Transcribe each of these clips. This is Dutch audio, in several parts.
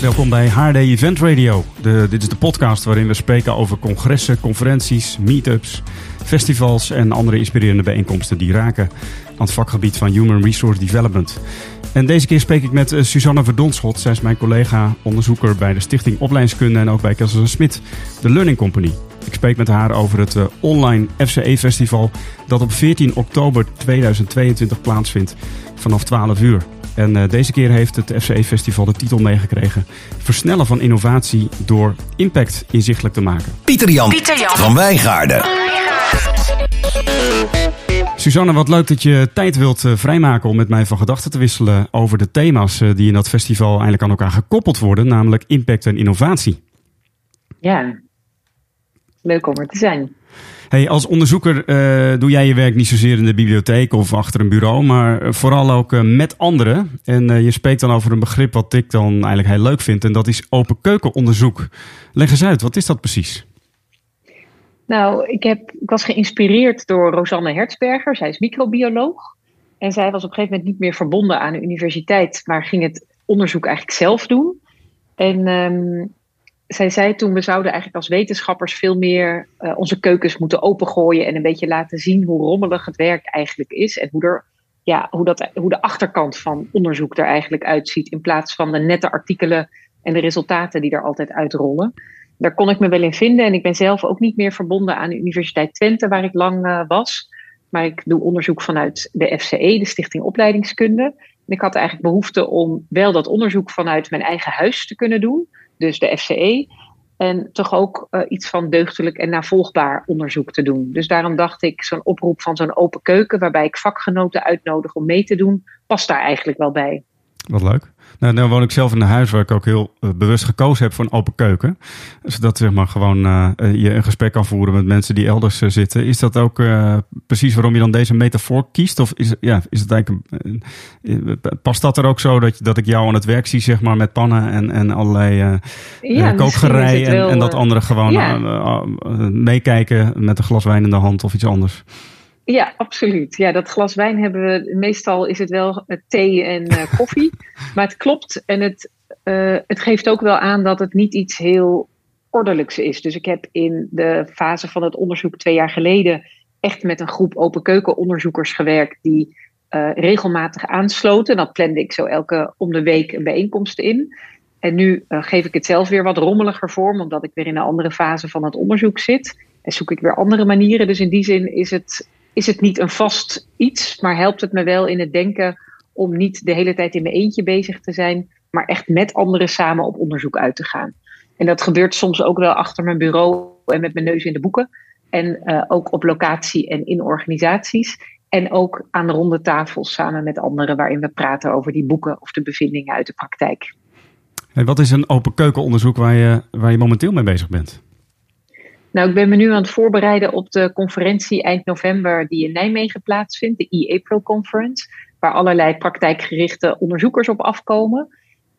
Welkom bij HD Event Radio. De, dit is de podcast waarin we spreken over congressen, conferenties, meetups, festivals en andere inspirerende bijeenkomsten die raken aan het vakgebied van Human Resource Development. En deze keer spreek ik met uh, Susanne Verdonschot. Zij is mijn collega, onderzoeker bij de Stichting Opleidingskunde en ook bij Kessels Smit, de Learning Company. Ik spreek met haar over het uh, online FCE-festival dat op 14 oktober 2022 plaatsvindt vanaf 12 uur. En uh, deze keer heeft het FCE-festival de titel meegekregen: Versnellen van innovatie door impact inzichtelijk te maken. Pieter Jan, Pieter Jan. van Wijngaarden. Suzanne, wat leuk dat je tijd wilt uh, vrijmaken om met mij van gedachten te wisselen over de thema's uh, die in dat festival eigenlijk aan elkaar gekoppeld worden, namelijk impact en innovatie. Ja, leuk om er te zijn. Hey, als onderzoeker uh, doe jij je werk niet zozeer in de bibliotheek of achter een bureau, maar vooral ook uh, met anderen. En je spreekt dan over een begrip wat ik dan eigenlijk heel leuk vind, en dat is open keukenonderzoek. Leg eens uit, wat is dat precies? Nou, ik, heb, ik was geïnspireerd door Rosanne Hertzberger. Zij is microbioloog. En zij was op een gegeven moment niet meer verbonden aan de universiteit, maar ging het onderzoek eigenlijk zelf doen. En um, zij zei toen, we zouden eigenlijk als wetenschappers veel meer uh, onze keukens moeten opengooien en een beetje laten zien hoe rommelig het werk eigenlijk is. En hoe, er, ja, hoe, dat, hoe de achterkant van onderzoek er eigenlijk uitziet. In plaats van de nette artikelen en de resultaten die er altijd uitrollen. Daar kon ik me wel in vinden. En ik ben zelf ook niet meer verbonden aan de Universiteit Twente, waar ik lang uh, was. Maar ik doe onderzoek vanuit de FCE, de Stichting Opleidingskunde. En ik had eigenlijk behoefte om wel dat onderzoek vanuit mijn eigen huis te kunnen doen dus de FCE. En toch ook uh, iets van deugdelijk en navolgbaar onderzoek te doen. Dus daarom dacht ik, zo'n oproep van zo'n open keuken, waarbij ik vakgenoten uitnodig om mee te doen, past daar eigenlijk wel bij. Wat leuk. Nou, nou woon ik zelf in een huis waar ik ook heel uh, bewust gekozen heb voor een open keuken. Zodat zeg maar gewoon uh, je een gesprek kan voeren met mensen die elders uh, zitten. Is dat ook precies waarom je dan deze metafoor kiest? Of is, ja, is het eigenlijk, past dat er ook zo dat, dat ik jou aan het werk zie, zeg maar, met pannen en, en allerlei ja, kookgerei en, en, dat anderen gewoon ja. meekijken met een glas wijn in de hand of iets anders? Ja, absoluut. Ja, dat glas wijn hebben we. Meestal is het wel thee en uh, koffie. maar het klopt. En het, uh, het geeft ook wel aan dat het niet iets heel ordelijks is. Dus ik heb in de fase van het onderzoek twee jaar geleden echt met een groep open keukenonderzoekers gewerkt die uh, regelmatig aansloten. Dat plande ik zo elke om de week een bijeenkomst in. En nu geef ik het zelf weer wat rommeliger vorm, omdat ik weer in een andere fase van het onderzoek zit. En zoek ik weer andere manieren. Dus in die zin is het is het niet een vast iets, maar helpt het me wel in het denken om niet de hele tijd in mijn eentje bezig te zijn, maar echt met anderen samen op onderzoek uit te gaan. En dat gebeurt soms ook wel achter mijn bureau en met mijn neus in de boeken. En uh, ook op locatie en in organisaties. En ook aan de ronde tafels samen met anderen waarin we praten over die boeken of de bevindingen uit de praktijk. Hey, wat is een open keukenonderzoek waar je, waar je momenteel mee bezig bent? Nou, ik ben me nu aan het voorbereiden op de conferentie eind november die in Nijmegen plaatsvindt, de e-April Conference, waar allerlei praktijkgerichte onderzoekers op afkomen.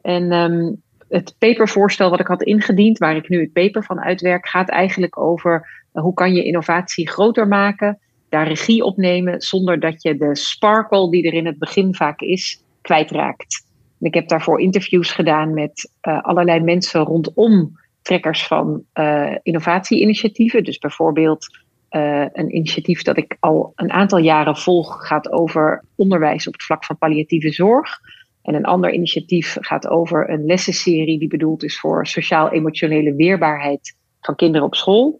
En um, het papervoorstel wat ik had ingediend, waar ik nu het paper van uitwerk, gaat eigenlijk over uh, hoe kan je innovatie groter maken, daar regie op nemen, zonder dat je de sparkle die er in het begin vaak is, kwijtraakt. En ik heb daarvoor interviews gedaan met uh, allerlei mensen rondom trekkers van uh, innovatie-initiatieven. Dus bijvoorbeeld uh, een initiatief dat ik al een aantal jaren volg, gaat over onderwijs op het vlak van palliatieve zorg. En een ander initiatief gaat over een lessenserie die bedoeld is voor sociaal-emotionele weerbaarheid van kinderen op school.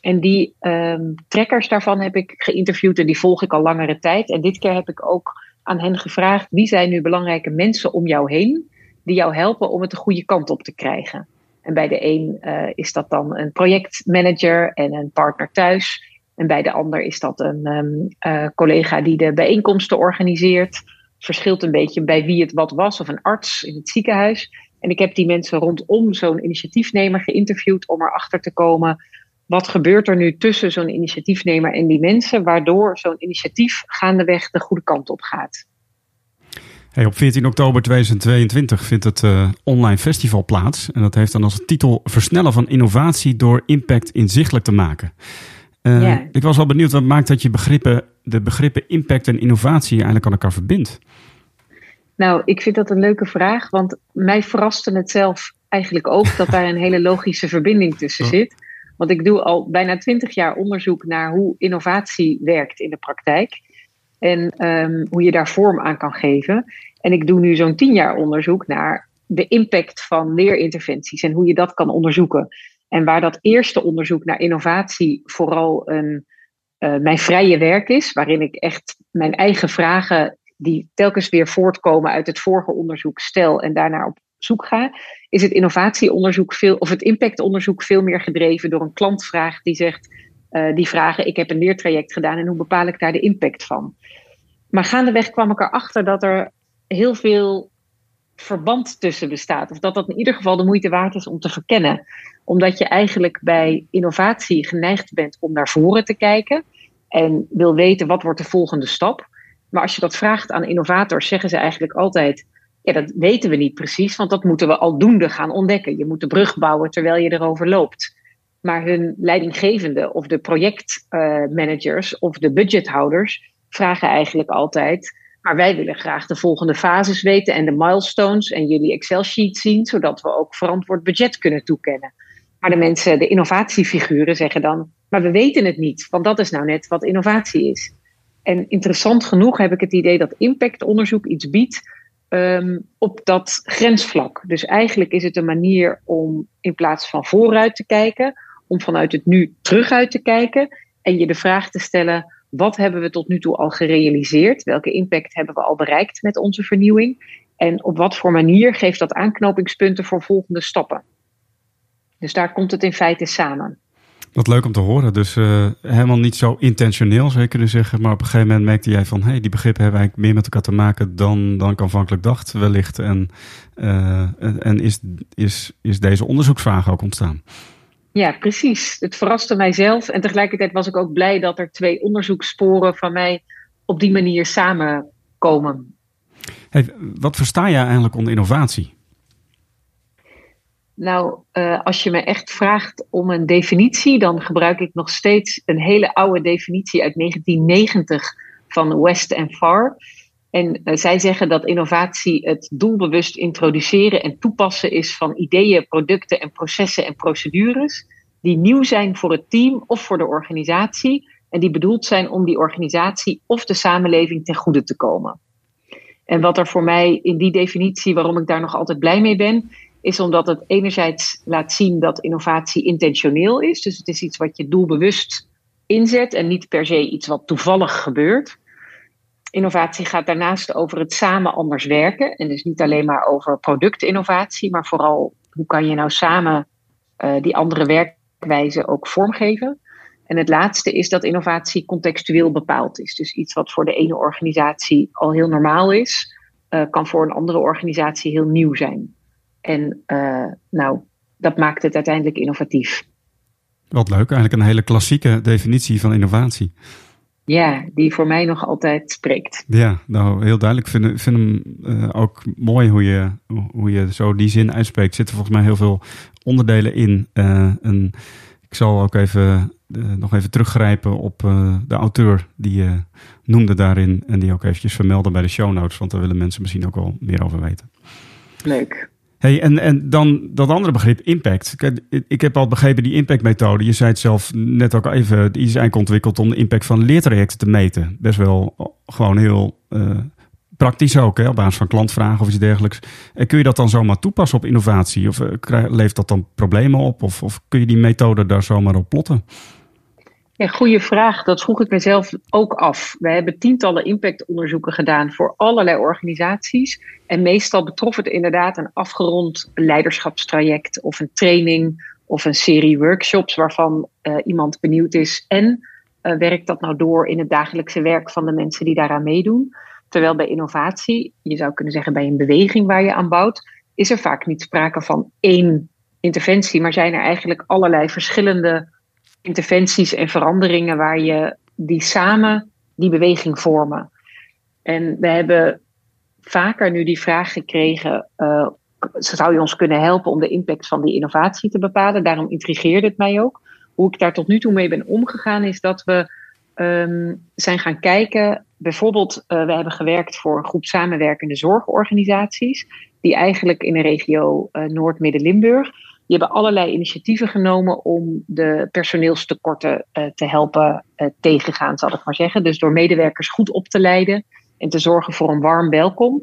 En die um, trekkers daarvan heb ik geïnterviewd en die volg ik al langere tijd. En dit keer heb ik ook aan hen gevraagd: wie zijn nu belangrijke mensen om jou heen die jou helpen om het de goede kant op te krijgen? En bij de een uh, is dat dan een projectmanager en een partner thuis. En bij de ander is dat een um, uh, collega die de bijeenkomsten organiseert. Verschilt een beetje bij wie het wat was, of een arts in het ziekenhuis. En ik heb die mensen rondom zo'n initiatiefnemer geïnterviewd om erachter te komen. Wat gebeurt er nu tussen zo'n initiatiefnemer en die mensen, waardoor zo'n initiatief gaandeweg de goede kant op gaat? Hey, op 14 oktober 2022 vindt het uh, online festival plaats. En dat heeft dan als titel Versnellen van innovatie door impact inzichtelijk te maken. Uh, yeah. Ik was wel benieuwd wat maakt dat je begrippen, de begrippen impact en innovatie eigenlijk aan elkaar verbindt. Nou, ik vind dat een leuke vraag, want mij verraste het zelf eigenlijk ook dat daar een hele logische verbinding tussen zit. Want ik doe al bijna twintig jaar onderzoek naar hoe innovatie werkt in de praktijk. En ehm, hoe je daar vorm aan kan geven. En ik doe nu zo'n tien jaar onderzoek naar de impact van leerinterventies en hoe je dat kan onderzoeken. En waar dat eerste onderzoek naar innovatie vooral een, uh, mijn vrije werk is, waarin ik echt mijn eigen vragen, die telkens weer voortkomen uit het vorige onderzoek, stel en daarnaar op zoek ga, is het innovatieonderzoek veel, of het impactonderzoek veel meer gedreven door een klantvraag die zegt, uh, die vragen, ik heb een leertraject gedaan en hoe bepaal ik daar de impact van? Maar gaandeweg kwam ik erachter dat er heel veel verband tussen bestaat. Of dat dat in ieder geval de moeite waard is om te verkennen. Omdat je eigenlijk bij innovatie geneigd bent om naar voren te kijken. En wil weten wat wordt de volgende stap. Maar als je dat vraagt aan innovators, zeggen ze eigenlijk altijd: Ja, dat weten we niet precies, want dat moeten we aldoende gaan ontdekken. Je moet de brug bouwen terwijl je erover loopt. Maar hun leidinggevende of de projectmanagers of de budgethouders vragen eigenlijk altijd maar wij willen graag de volgende fases weten en de milestones en jullie Excel-sheet zien, zodat we ook verantwoord budget kunnen toekennen. Maar de mensen, de innovatiefiguren, zeggen dan: Maar we weten het niet, want dat is nou net wat innovatie is. En interessant genoeg heb ik het idee dat impactonderzoek iets biedt um, op dat grensvlak. Dus eigenlijk is het een manier om in plaats van vooruit te kijken, om vanuit het nu teruguit te kijken en je de vraag te stellen: wat hebben we tot nu toe al gerealiseerd? Welke impact hebben we al bereikt met onze vernieuwing? En op wat voor manier geeft dat aanknopingspunten voor volgende stappen? Dus daar komt het in feite samen. Wat leuk om te horen. Dus uh, helemaal niet zo intentioneel zou je kunnen zeggen. Maar op een gegeven moment merkte jij van... hé, hey, die begrippen hebben eigenlijk meer met elkaar te maken dan, dan ik aanvankelijk dacht wellicht. En, uh, en is, is, is deze onderzoeksvraag ook ontstaan? Ja, precies. Het verraste mijzelf. En tegelijkertijd was ik ook blij dat er twee onderzoekssporen van mij op die manier samenkomen. Hey, wat versta jij eigenlijk onder innovatie? Nou, uh, als je me echt vraagt om een definitie, dan gebruik ik nog steeds een hele oude definitie uit 1990 van West en Far. En uh, zij zeggen dat innovatie het doelbewust introduceren en toepassen is van ideeën, producten en processen en procedures die nieuw zijn voor het team of voor de organisatie en die bedoeld zijn om die organisatie of de samenleving ten goede te komen. En wat er voor mij in die definitie, waarom ik daar nog altijd blij mee ben, is omdat het enerzijds laat zien dat innovatie intentioneel is. Dus het is iets wat je doelbewust inzet en niet per se iets wat toevallig gebeurt. Innovatie gaat daarnaast over het samen anders werken. En dus niet alleen maar over productinnovatie, maar vooral hoe kan je nou samen uh, die andere werkwijze ook vormgeven. En het laatste is dat innovatie contextueel bepaald is. Dus iets wat voor de ene organisatie al heel normaal is, uh, kan voor een andere organisatie heel nieuw zijn. En uh, nou, dat maakt het uiteindelijk innovatief. Wat leuk, eigenlijk een hele klassieke definitie van innovatie. Ja, die voor mij nog altijd spreekt. Ja, nou heel duidelijk. Ik vind, vind hem uh, ook mooi hoe je, hoe je zo die zin uitspreekt. Er zitten volgens mij heel veel onderdelen in. Uh, en ik zal ook even uh, nog even teruggrijpen op de auteur die je noemde daarin. En die ook eventjes vermelden bij de show notes. Want daar willen mensen misschien ook wel meer over weten. Leuk. Hey, en, en dan dat andere begrip, impact. Ik, ik heb al begrepen die impactmethode. Je zei het zelf net ook even. Die is eigenlijk ontwikkeld om de impact van leertrajecten te meten. Best wel gewoon heel uh, praktisch ook, hè, op basis van klantvragen of iets dergelijks. En kun je dat dan zomaar toepassen op innovatie? Of uh, levert dat dan problemen op? Of, of kun je die methode daar zomaar op plotten? Ja, goede vraag. Dat vroeg ik mezelf ook af. We hebben tientallen impactonderzoeken gedaan voor allerlei organisaties. En meestal betrof het inderdaad een afgerond leiderschapstraject of een training of een serie workshops waarvan uh, iemand benieuwd is. En uh, werkt dat nou door in het dagelijkse werk van de mensen die daaraan meedoen? Terwijl bij innovatie, je zou kunnen zeggen bij een beweging waar je aan bouwt, is er vaak niet sprake van één interventie, maar zijn er eigenlijk allerlei verschillende interventies en veranderingen waar je die samen die beweging vormen. En we hebben vaker nu die vraag gekregen: uh, zou je ons kunnen helpen om de impact van die innovatie te bepalen? Daarom intrigeerde het mij ook. Hoe ik daar tot nu toe mee ben omgegaan, is dat we um, zijn gaan kijken bijvoorbeeld, uh, we hebben gewerkt voor een groep samenwerkende zorgorganisaties, die eigenlijk in de regio uh, Noord-Midden-Limburg, die hebben allerlei initiatieven genomen om de personeelstekorten uh, te helpen tegengaan, zal ik maar zeggen. Dus door medewerkers goed op te leiden en te zorgen voor een warm welkom.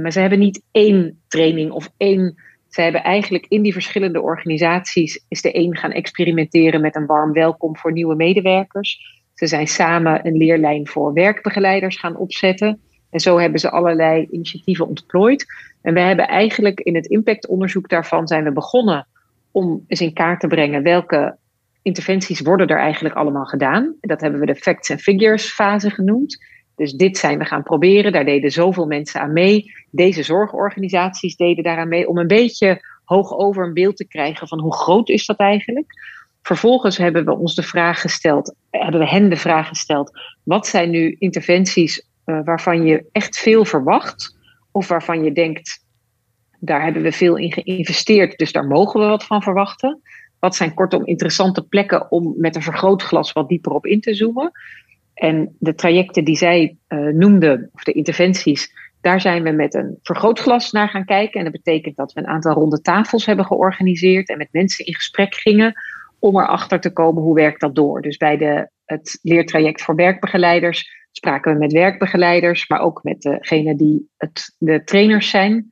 maar ze hebben niet één training of één. Ze hebben eigenlijk in die verschillende organisaties is de een gaan experimenteren met een warm welkom voor nieuwe medewerkers. Ze zijn samen een leerlijn voor werkbegeleiders gaan opzetten. En zo hebben ze allerlei initiatieven ontplooid. En we hebben eigenlijk in het impactonderzoek daarvan zijn we begonnen om eens in kaart te brengen welke interventies worden er eigenlijk allemaal gedaan. Dat hebben we de facts and figures fase genoemd. Dus dit zijn we gaan proberen. Daar deden zoveel mensen aan mee. Deze zorgorganisaties deden daaraan mee om een beetje hoog over een beeld te krijgen van hoe groot is dat eigenlijk. Vervolgens hebben we ons de vraag gesteld, hebben we hen de vraag gesteld: wat zijn nu interventies uh, waarvan je echt veel verwacht, of waarvan je denkt, daar hebben we veel in geïnvesteerd, dus daar mogen we wat van verwachten? Wat zijn kortom interessante plekken om met een vergrootglas wat dieper op in te zoomen? En de trajecten die zij uh, noemden, of de interventies, daar zijn we met een vergrootglas naar gaan kijken. En dat betekent dat we een aantal ronde tafels hebben georganiseerd en met mensen in gesprek gingen om erachter te komen hoe werkt dat door. Dus bij de, het leertraject voor werkbegeleiders spraken we met werkbegeleiders, maar ook met degene die het, de trainers zijn.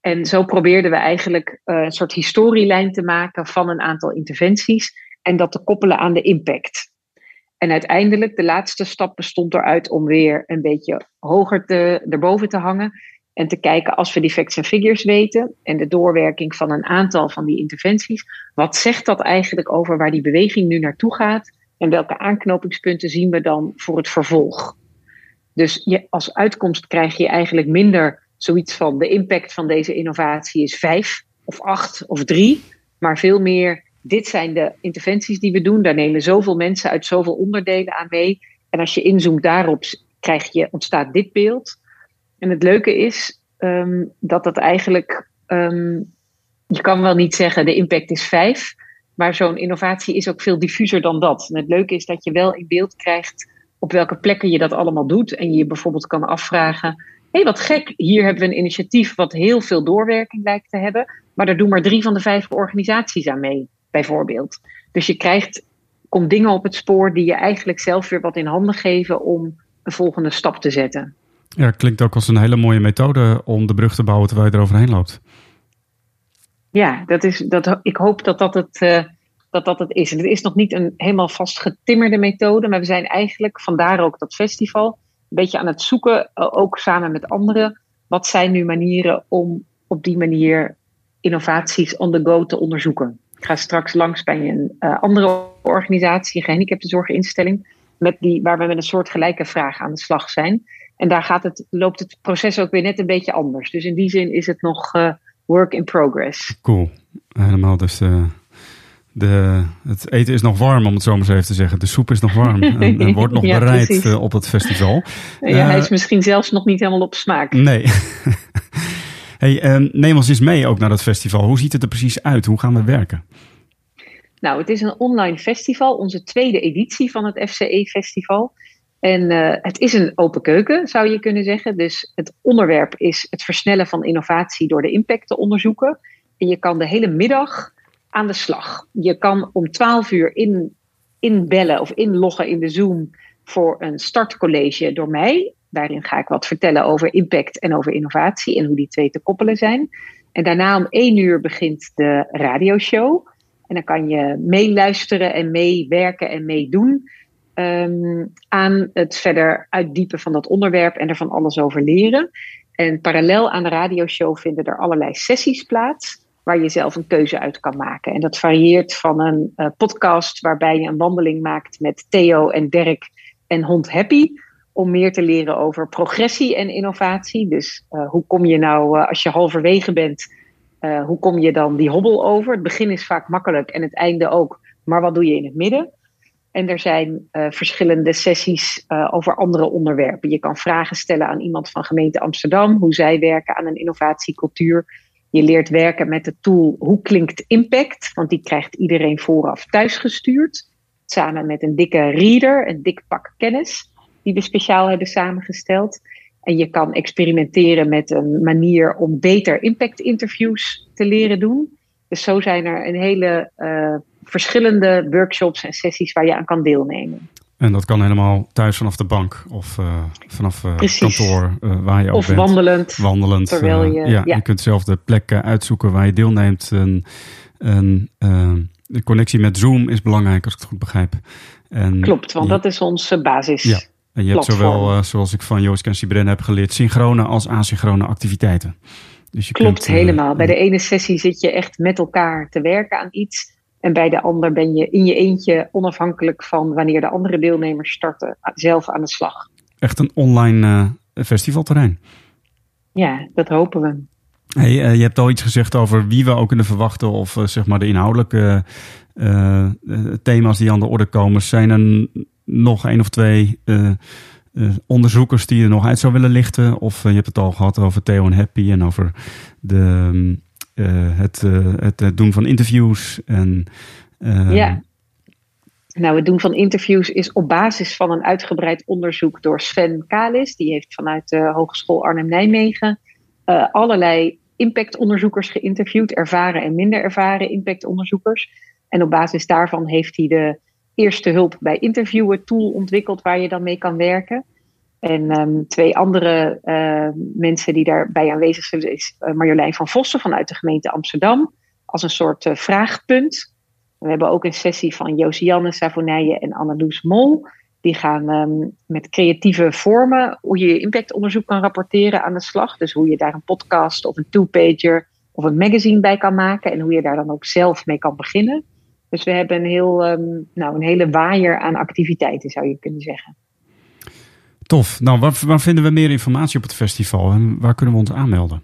En zo probeerden we eigenlijk uh, een soort historielijn te maken van een aantal interventies en dat te koppelen aan de impact. En uiteindelijk, de laatste stap bestond eruit om weer een beetje hoger te, erboven te hangen. En te kijken, als we die facts en figures weten en de doorwerking van een aantal van die interventies, wat zegt dat eigenlijk over waar die beweging nu naartoe gaat en welke aanknopingspunten zien we dan voor het vervolg? Dus je, als uitkomst krijg je eigenlijk minder zoiets van de impact van deze innovatie is vijf of acht of drie, maar veel meer dit zijn de interventies die we doen. Daar nemen zoveel mensen uit zoveel onderdelen aan mee. En als je inzoomt daarop, krijg je, ontstaat dit beeld. En het leuke is um, dat dat eigenlijk, um, je kan wel niet zeggen de impact is vijf, maar zo'n innovatie is ook veel diffuser dan dat. En het leuke is dat je wel in beeld krijgt op welke plekken je dat allemaal doet. En je bijvoorbeeld kan afvragen, hé hey, wat gek, hier hebben we een initiatief wat heel veel doorwerking lijkt te hebben, maar daar doen maar drie van de vijf organisaties aan mee, bijvoorbeeld. Dus je krijgt, komt dingen op het spoor die je eigenlijk zelf weer wat in handen geven om een volgende stap te zetten. Ja, klinkt ook als een hele mooie methode om de brug te bouwen terwijl je eroverheen loopt. Ja, dat is, dat, ik hoop dat dat het, uh, dat dat het is. En het is nog niet een helemaal vastgetimmerde methode, maar we zijn eigenlijk, vandaar ook dat festival, een beetje aan het zoeken, uh, ook samen met anderen. Wat zijn nu manieren om op die manier innovaties on the go te onderzoeken? Ik ga straks langs bij een uh, andere organisatie, een gehandicaptenzorginstelling, met die, waar we met een soort gelijke vraag aan de slag zijn. En daar gaat het, loopt het proces ook weer net een beetje anders. Dus in die zin is het nog work in progress. Cool. Helemaal. Dus uh, de, het eten is nog warm, om het zo maar even te zeggen. De soep is nog warm en, en wordt nog ja, bereid uh, op het festival. Ja, hij is misschien zelfs nog niet helemaal op smaak. Nee. hey, neem ons eens mee ook naar dat festival. Hoe ziet het er precies uit? Hoe gaan we werken? Nou, het is een online festival, onze tweede editie van het FCE-festival. En uh, het is een open keuken, zou je kunnen zeggen. Dus het onderwerp is het versnellen van innovatie door de impact te onderzoeken. En je kan de hele middag aan de slag. Je kan om 12 uur in, inbellen of inloggen in de Zoom voor een startcollege door mij. Daarin ga ik wat vertellen over impact en over innovatie en hoe die twee te koppelen zijn. En daarna om 1 uur begint de radioshow. En dan kan je meeluisteren en meewerken en meedoen um, aan het verder uitdiepen van dat onderwerp en er van alles over leren. En parallel aan de radioshow vinden er allerlei sessies plaats waar je zelf een keuze uit kan maken. En dat varieert van een uh, podcast waarbij je een wandeling maakt met Theo en Dirk en hond Happy. Om meer te leren over progressie en innovatie. Dus uh, hoe kom je nou, uh, als je halverwege bent, hoe kom je dan die hobbel over? Het begin is vaak makkelijk en het einde ook. Maar wat doe je in het midden? En er zijn uh, verschillende sessies uh, over andere onderwerpen. Je kan vragen stellen aan iemand van gemeente Amsterdam, hoe zij werken aan een innovatiecultuur. Je leert werken met de tool Hoe klinkt impact? Want die krijgt iedereen vooraf thuisgestuurd. Samen met een dikke reader, een dik pak kennis. die we speciaal hebben samengesteld. En je kan experimenteren met een manier om beter impact interviews te leren doen. Dus zo zijn er een hele uh, verschillende workshops en sessies waar je aan kan deelnemen. En dat kan helemaal thuis vanaf de bank of uh, vanaf uh, kantoor waar je ook of bent. wandelend. Wandelend. Terwijl je, ja, je kunt zelf de plekken uitzoeken waar je deelneemt. En, en de connectie met Zoom is belangrijk, als ik het goed begrijp. En, Klopt, want dat is onze basis. Ja. En je hebt zowel, zoals ik van Joost Kensibren heb geleerd, synchrone als asynchrone activiteiten. Dus je Klopt, kunt, helemaal. Bij de ene sessie zit je echt met elkaar te werken aan iets. En bij de ander ben je in je eentje onafhankelijk van wanneer de andere deelnemers starten, zelf aan de slag. Echt een online uh, festivalterrein. Ja, dat hopen we. Hey, uh, je hebt al iets gezegd over wie we ook kunnen verwachten, of uh, zeg maar de inhoudelijke thema's die aan de orde komen. Zijn er nog één of twee onderzoekers die je nog uit zou willen lichten? Of je hebt het al gehad over Theo en Happy en over de uh, het, uh, het doen van interviews. En, uh, ja. Nou, het doen van interviews is op basis van een uitgebreid onderzoek door Sven Kalis. Die heeft vanuit de Hogeschool Arnhem-Nijmegen allerlei impactonderzoekers geïnterviewd. Ervaren en minder ervaren impactonderzoekers. En op basis daarvan heeft hij de eerste hulp bij interviewen tool ontwikkeld waar je dan mee kan werken. En um, twee andere uh, mensen die daarbij aanwezig zijn, is uh, Marjolein van Vossen vanuit de gemeente Amsterdam. Als een soort uh, vraagpunt. We hebben ook een sessie van Josianne Savonijen en Anneloes Mol. Die gaan um, met creatieve vormen hoe je je impactonderzoek kan rapporteren aan de slag. Dus hoe je daar een podcast of een two-pager of een magazine bij kan maken. En hoe je daar dan ook zelf mee kan beginnen. Dus we hebben een, heel, nou, een hele waaier aan activiteiten, zou je kunnen zeggen. Tof. Nou, waar, waar, vinden we meer informatie op het festival en waar kunnen we ons aanmelden?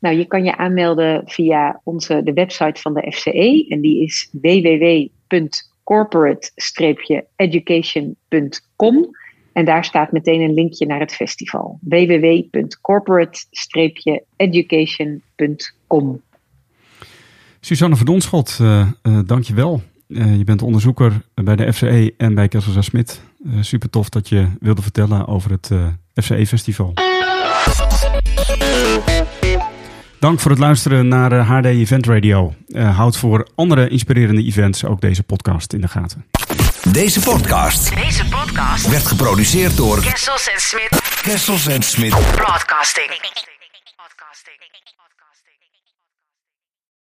Nou, je kan je aanmelden via onze, de website van de FCE en die is www.corporate-education.com. En daar staat meteen een linkje naar het festival. www.corporate-education.com. Suzanne Verdonschot, uh, uh, dank je wel. Uh, je bent onderzoeker bij de FCE en bij Kessels Smit. Uh, super tof dat je wilde vertellen over het uh, FCE Festival. Dank voor het luisteren naar HD Event Radio. houd voor andere inspirerende events ook deze podcast in de gaten. Deze podcast, deze podcast werd geproduceerd door Kessels Smit. Kessels Smit. Broadcasting.